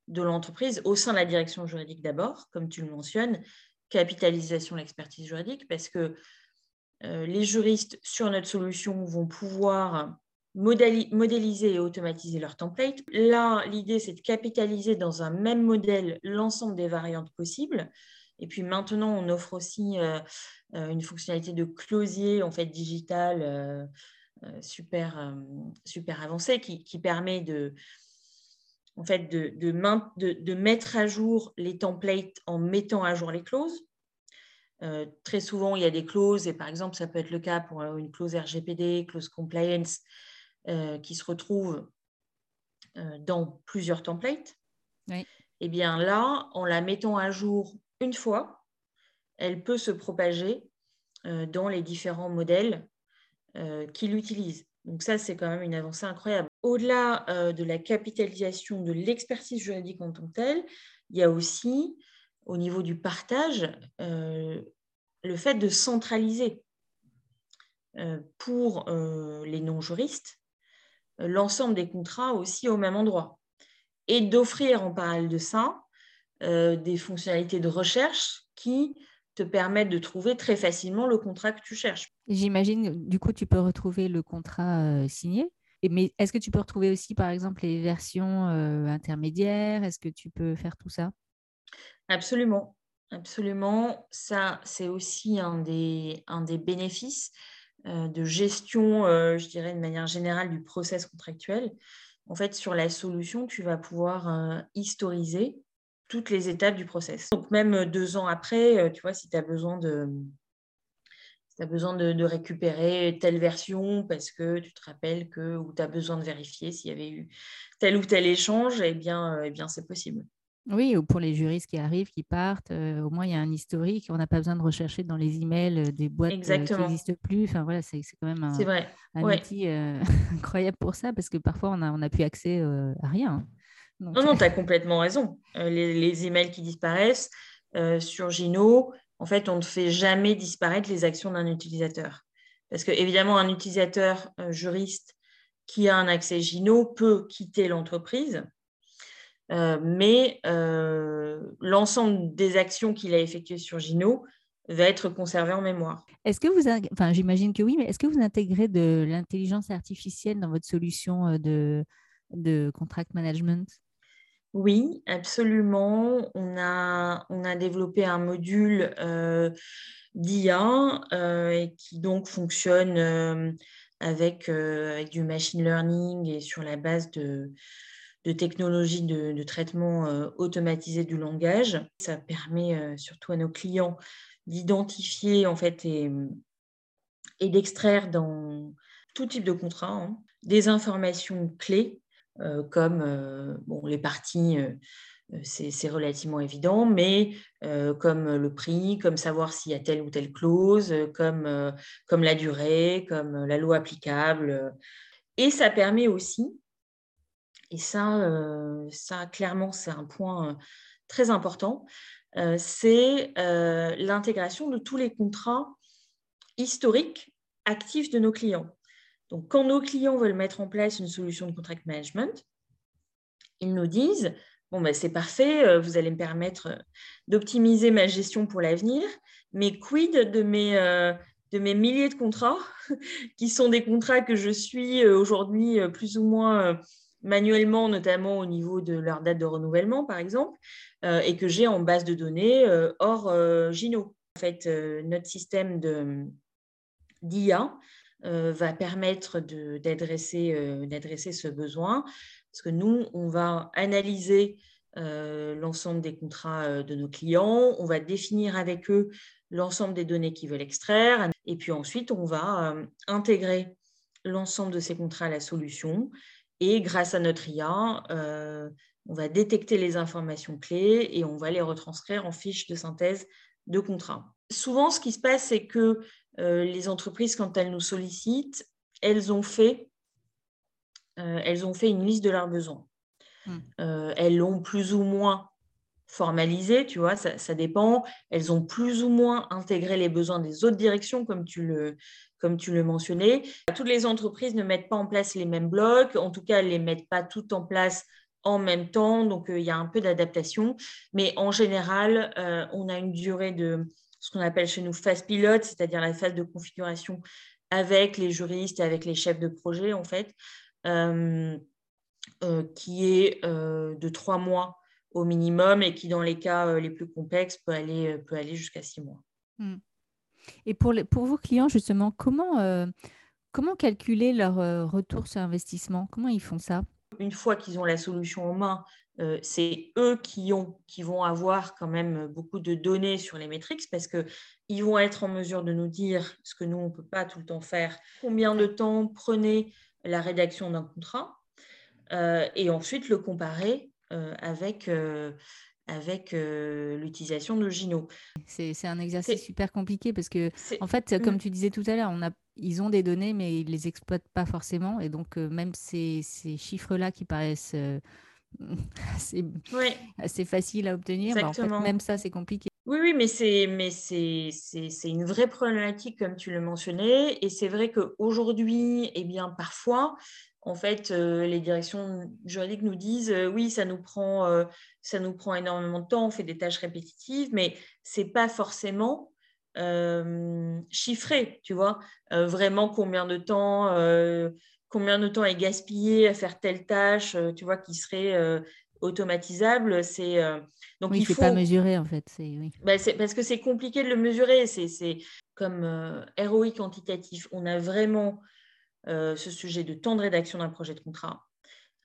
de l'entreprise au sein de la direction juridique d'abord, comme tu le mentionnes, capitalisation de l'expertise juridique, parce que euh, les juristes sur notre solution vont pouvoir modéliser et automatiser leur template. Là, l'idée, c'est de capitaliser dans un même modèle l'ensemble des variantes possibles. Et puis maintenant, on offre aussi euh, euh, une fonctionnalité de closier en fait digital super, super avancée qui, qui permet de, en fait, de, de, mettre à jour les templates en mettant à jour les clauses. Euh, très souvent, il y a des clauses, et par exemple, ça peut être le cas pour une clause RGPD, clause compliance, euh, qui se retrouvent euh, dans plusieurs templates. Et eh bien là, en la mettant à jour une fois, elle peut se propager dans les différents modèles qui l'utilisent. Donc ça, c'est quand même une avancée incroyable. Au-delà euh, de la capitalisation de l'expertise juridique en tant que telle, il y a aussi, au niveau du partage, euh, le fait de centraliser euh, pour les non-juristes l'ensemble des contrats aussi au même endroit et d'offrir en parallèle de ça des fonctionnalités de recherche qui te permettent de trouver très facilement le contrat que tu cherches. J'imagine, du coup, tu peux retrouver le contrat euh, mais est-ce que tu peux retrouver aussi, par exemple, les versions euh, intermédiaires? Est-ce que tu peux faire tout ça? Absolument. Absolument. Ça, c'est aussi un des, un bénéfices euh, de gestion, je dirais, de manière générale, du process contractuel. En fait, sur la solution, tu vas pouvoir historiser toutes les étapes du process. Donc, même deux ans après, tu vois, si tu as besoin de tu as besoin de, récupérer telle version parce que tu te rappelles que, ou tu as besoin de vérifier s'il y avait eu tel ou tel échange, eh bien, euh, eh bien c'est possible. Oui, ou pour les juristes qui arrivent, qui partent, au moins il y a un historique. On n'a pas besoin de rechercher dans les emails des boîtes qui n'existent plus. Enfin voilà, c'est quand même un, outil incroyable pour ça parce que parfois on n'a on a plus accès à rien. non, non, tu as complètement raison. les, les, emails qui disparaissent sur Gino, en fait, on ne fait jamais disparaître les actions d'un utilisateur. Parce que, évidemment, un utilisateur juriste qui a un accès Gino peut quitter l'entreprise, euh, mais euh, l'ensemble des actions qu'il a effectuées sur Gino va être conservé en mémoire. Est-ce que vous, enfin, j'imagine que oui, mais est-ce que vous intégrez de l'intelligence artificielle dans votre solution euh, de contract management? Oui, absolument. On a, développé un module d'IA qui donc fonctionne avec, avec, du machine learning et sur la base de, technologies de, traitement euh, automatisé du langage. Ça permet euh, surtout à nos clients d'identifier et, d'extraire dans tout type de contrat hein, des informations clés euh, comme bon, les parties, c'est relativement évident, mais comme le prix, comme savoir s'il y a telle ou telle clause, comme, comme la durée, comme la loi applicable. Et ça permet aussi et ça, euh, ça clairement, c'est un point euh, très important. Euh, c'est l'intégration de tous les contrats historiques actifs de nos clients. Donc, quand nos clients veulent mettre en place une solution de contract management, ils nous disent Bon, ben, c'est parfait, vous allez me permettre d'optimiser ma gestion pour l'avenir, mais quid de mes, de mes milliers de contrats, qui sont des contrats que je suis aujourd'hui plus ou moins manuellement, notamment au niveau de leur date de renouvellement, par exemple, euh, et que j'ai en base de données euh, hors euh, Gino. En fait, notre système d'IA va permettre d'adresser ce besoin, parce que nous, on va analyser l'ensemble des contrats de nos clients, on va définir avec eux l'ensemble des données qu'ils veulent extraire, et puis ensuite, on va intégrer l'ensemble de ces contrats à la solution. Et grâce à notre IA, euh, on va détecter les informations clés et on va les retranscrire en fiches de synthèse de contrat. Souvent, ce qui se passe, c'est que euh, les entreprises, quand elles nous sollicitent, elles ont fait, euh, elles ont fait une liste de leurs besoins. Hmm. elles l'ont plus ou moins formalisé, tu vois, ça, ça, dépend. Elles ont plus ou moins intégré les besoins des autres directions, comme tu le, comme tu le mentionnais. Toutes les entreprises ne mettent pas en place les mêmes blocs, en tout cas, elles ne les mettent pas toutes en place en même temps, donc euh, il y a un peu d'adaptation. Mais en général, euh, on a une durée de ce qu'on appelle chez nous phase pilote, c'est-à-dire la phase de configuration avec les juristes et avec les chefs de projet, en fait, euh, qui est de trois mois au minimum et qui, dans les cas les plus complexes, peut aller, peut aller jusqu'à six mois. Hmm. Et pour, pour vos clients, justement, comment, euh, comment calculer leur euh, retour sur investissement? Comment ils font ça? Une fois qu'ils ont la solution en main, euh, c'est eux qui, ont, qui vont avoir quand même beaucoup de données sur les métriques parce qu'ils vont être en mesure de nous dire ce que nous, on ne peut pas tout le temps faire. Combien de temps prenait la rédaction d'un contrat et ensuite le comparer avec avec euh, l'utilisation de Gino. C'est un exercice super compliqué parce que, en fait, comme mm. tu disais tout à l'heure, ils ont des données, mais ils ne les exploitent pas forcément. Et donc, euh, même ces, ces chiffres-là qui paraissent euh, assez, faciles à obtenir, bah, en fait, même ça, c'est compliqué. Oui, oui, mais c'est mais c'est une vraie problématique comme tu le mentionnais. Et c'est vrai qu'aujourd'hui, eh bien parfois en fait, euh, les directions juridiques nous disent euh, oui, ça nous, prend, euh, ça nous prend énormément de temps, on fait des tâches répétitives, mais ce n'est pas forcément chiffré, tu vois, vraiment combien de temps, combien de temps est gaspillé à faire telle tâche, tu vois, qui serait automatisable. C'est donc il faut pas mesurer en fait. Oui. Bah, parce que c'est compliqué de le mesurer. C'est comme ROI quantitatif. On a vraiment euh, ce sujet de temps de rédaction d'un projet de contrat.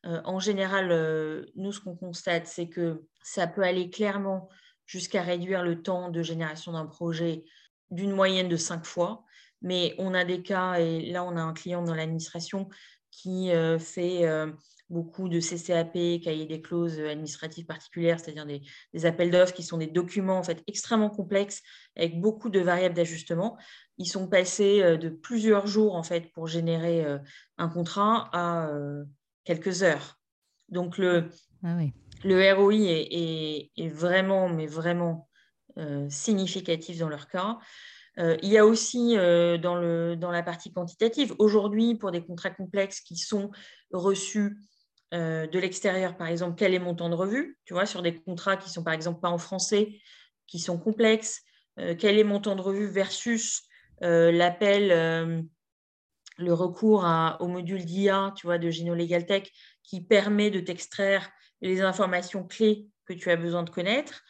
Euh, en général, euh, nous, ce qu'on constate, c'est que ça peut aller clairement jusqu'à réduire le temps de génération d'un projet d'une moyenne de cinq fois. Mais on a des cas, et là, on a un client dans l'administration qui fait beaucoup de CCAP, cahiers des clauses administratives particulières, c'est-à-dire des, appels d'offres qui sont des documents en fait extrêmement complexes avec beaucoup de variables d'ajustement. Ils sont passés de plusieurs jours en fait pour générer un contrat à quelques heures. Donc le, ah le ROI est, est, vraiment, mais vraiment significatif dans leur cas. Il y a aussi dans, le, dans la partie quantitative, aujourd'hui, pour des contrats complexes qui sont reçus euh, de l'extérieur, par exemple, quel est mon temps de revue, tu vois, sur des contrats qui sont par exemple pas en français, qui sont complexes, euh, quel est mon temps de revue versus euh, l'appel, le recours au module d'IA, tu vois, de Gino Legal Tech, qui permet de t'extraire les informations clés que tu as besoin de connaître.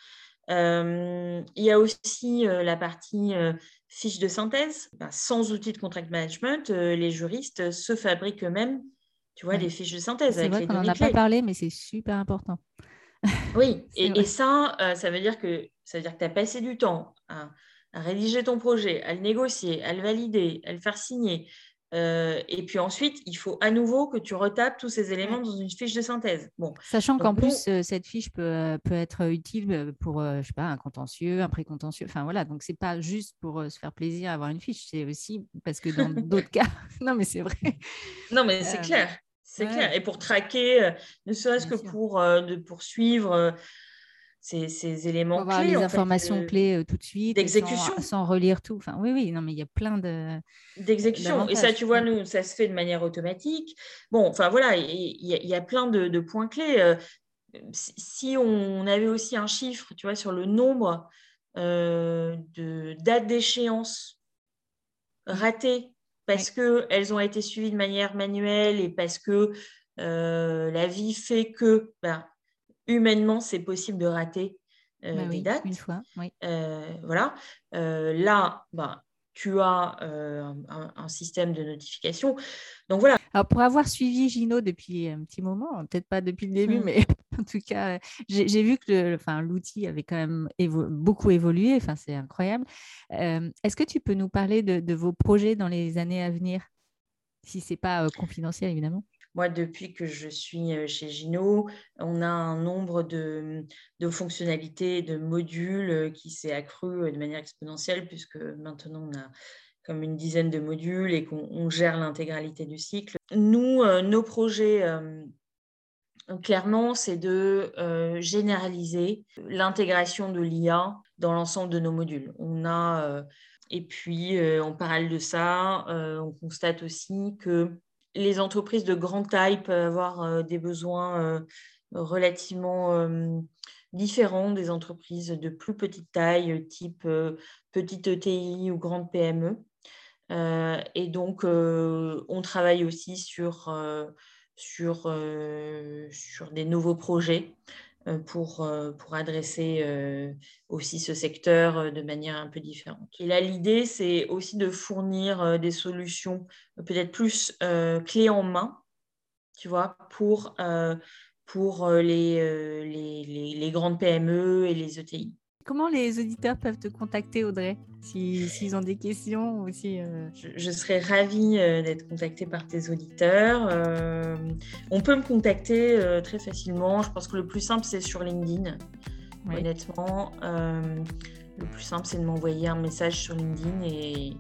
il y a aussi la partie fiche de synthèse. Ben, sans outil de contract management, les juristes se fabriquent eux-mêmes tu vois, des fiches de synthèse. C'est vrai qu'on n'en a pas parlé, mais c'est super important. Oui, et, ça, euh, ça veut dire que ça veut dire que tu as passé du temps à, rédiger ton projet, à le négocier, à le valider, à le faire signer. Euh, et puis ensuite, il faut à nouveau que tu retapes tous ces éléments dans une fiche de synthèse. Bon. Sachant qu'en plus, euh, cette fiche peut, peut, être utile pour, je sais pas, un contentieux, un précontentieux. Enfin voilà, donc c'est pas juste pour se faire plaisir à avoir une fiche, c'est aussi parce que dans d'autres cas, non mais c'est vrai. Non mais c'est clair. C'est clair. Et pour traquer, euh, ne serait-ce que pour euh, de poursuivre euh, ces, ces, éléments avoir clés. les informations clés tout de suite. D'exécution. Sans, relire tout. Enfin, oui, oui, non, mais il y a plein de. D'exécution. Et ça, tu vois, nous, ça se fait de manière automatique. Bon, enfin voilà, il y, a plein de, de points clés. si on avait aussi un chiffre, tu vois, sur le nombre de dates d'échéance ratées parce qu'elles ont été suivies de manière manuelle et parce que euh, la vie fait que ben, humainement, c'est possible de rater euh, bah des dates. Une fois, euh, voilà. là, ben, tu as un, système de notification. Donc voilà. Alors pour avoir suivi Gino depuis un petit moment, peut-être pas depuis le début, mmh. mais en tout cas, j'ai vu que l'outil avait quand même beaucoup évolué. Enfin, c'est incroyable. Est-ce que tu peux nous parler de, vos projets dans les années à venir, si c'est pas confidentiel évidemment moi, depuis que je suis chez Gino, on a un nombre de, fonctionnalités, de modules qui s'est accru de manière exponentielle, puisque maintenant on a comme une dizaine de modules et qu'on gère l'intégralité du cycle. Nous, nos projets, clairement, c'est de généraliser l'intégration de l'IA dans l'ensemble de nos modules. On a, et puis, en parallèle de ça, on constate aussi que les entreprises de grande taille peuvent avoir euh, des besoins euh, relativement euh, différents des entreprises de plus petite taille, type petite ETI ou grande PME. et donc, on travaille aussi sur, sur, des nouveaux projets pour, euh, pour adresser euh, aussi ce secteur de manière un peu différente. Et là, l'idée, c'est aussi de fournir des solutions peut-être plus clés en main, tu vois, pour, pour les, les, les, grandes PME et les ETI. Comment les auditeurs peuvent te contacter, Audrey, s'ils ont des questions ou euh, je, serais ravie euh, d'être contactée par tes auditeurs. Euh, on peut me contacter très facilement. Je pense que le plus simple, c'est sur LinkedIn, honnêtement. le plus simple, c'est de m'envoyer un message sur LinkedIn et,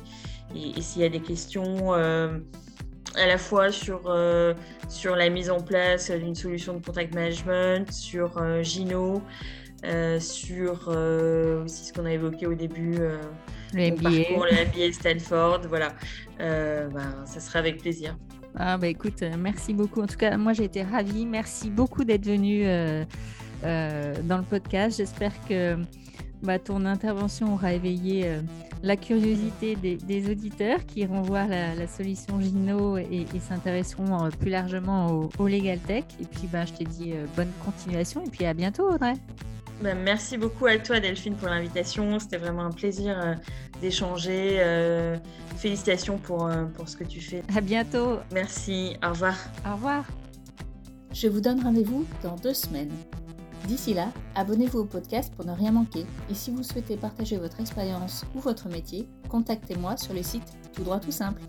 et s'il y a des questions à la fois sur, sur la mise en place d'une solution de contact management, sur Gino, euh, sur euh, aussi ce qu'on a évoqué au début, euh, le MBA. le MBA Stanford. Voilà, ben, ça sera avec plaisir. Ah bah écoute, merci beaucoup. En tout cas, moi j'ai été ravie. Merci beaucoup d'être venu dans le podcast. J'espère que bah, ton intervention aura éveillé la curiosité des, auditeurs qui iront voir la, solution Gino et, s'intéresseront plus largement au, au, Legal Tech. Et puis bah, je te dis bonne continuation et puis à bientôt Audrey. Bah, merci beaucoup à toi Delphine pour l'invitation. C'était vraiment un plaisir euh, d'échanger. Euh, félicitations pour, euh, pour ce que tu fais. À bientôt. Merci. Au revoir. Au revoir. Je vous donne rendez-vous dans deux semaines. D'ici là, abonnez-vous au podcast pour ne rien manquer. Et si vous souhaitez partager votre expérience ou votre métier, contactez-moi sur le site Tout droit tout simple.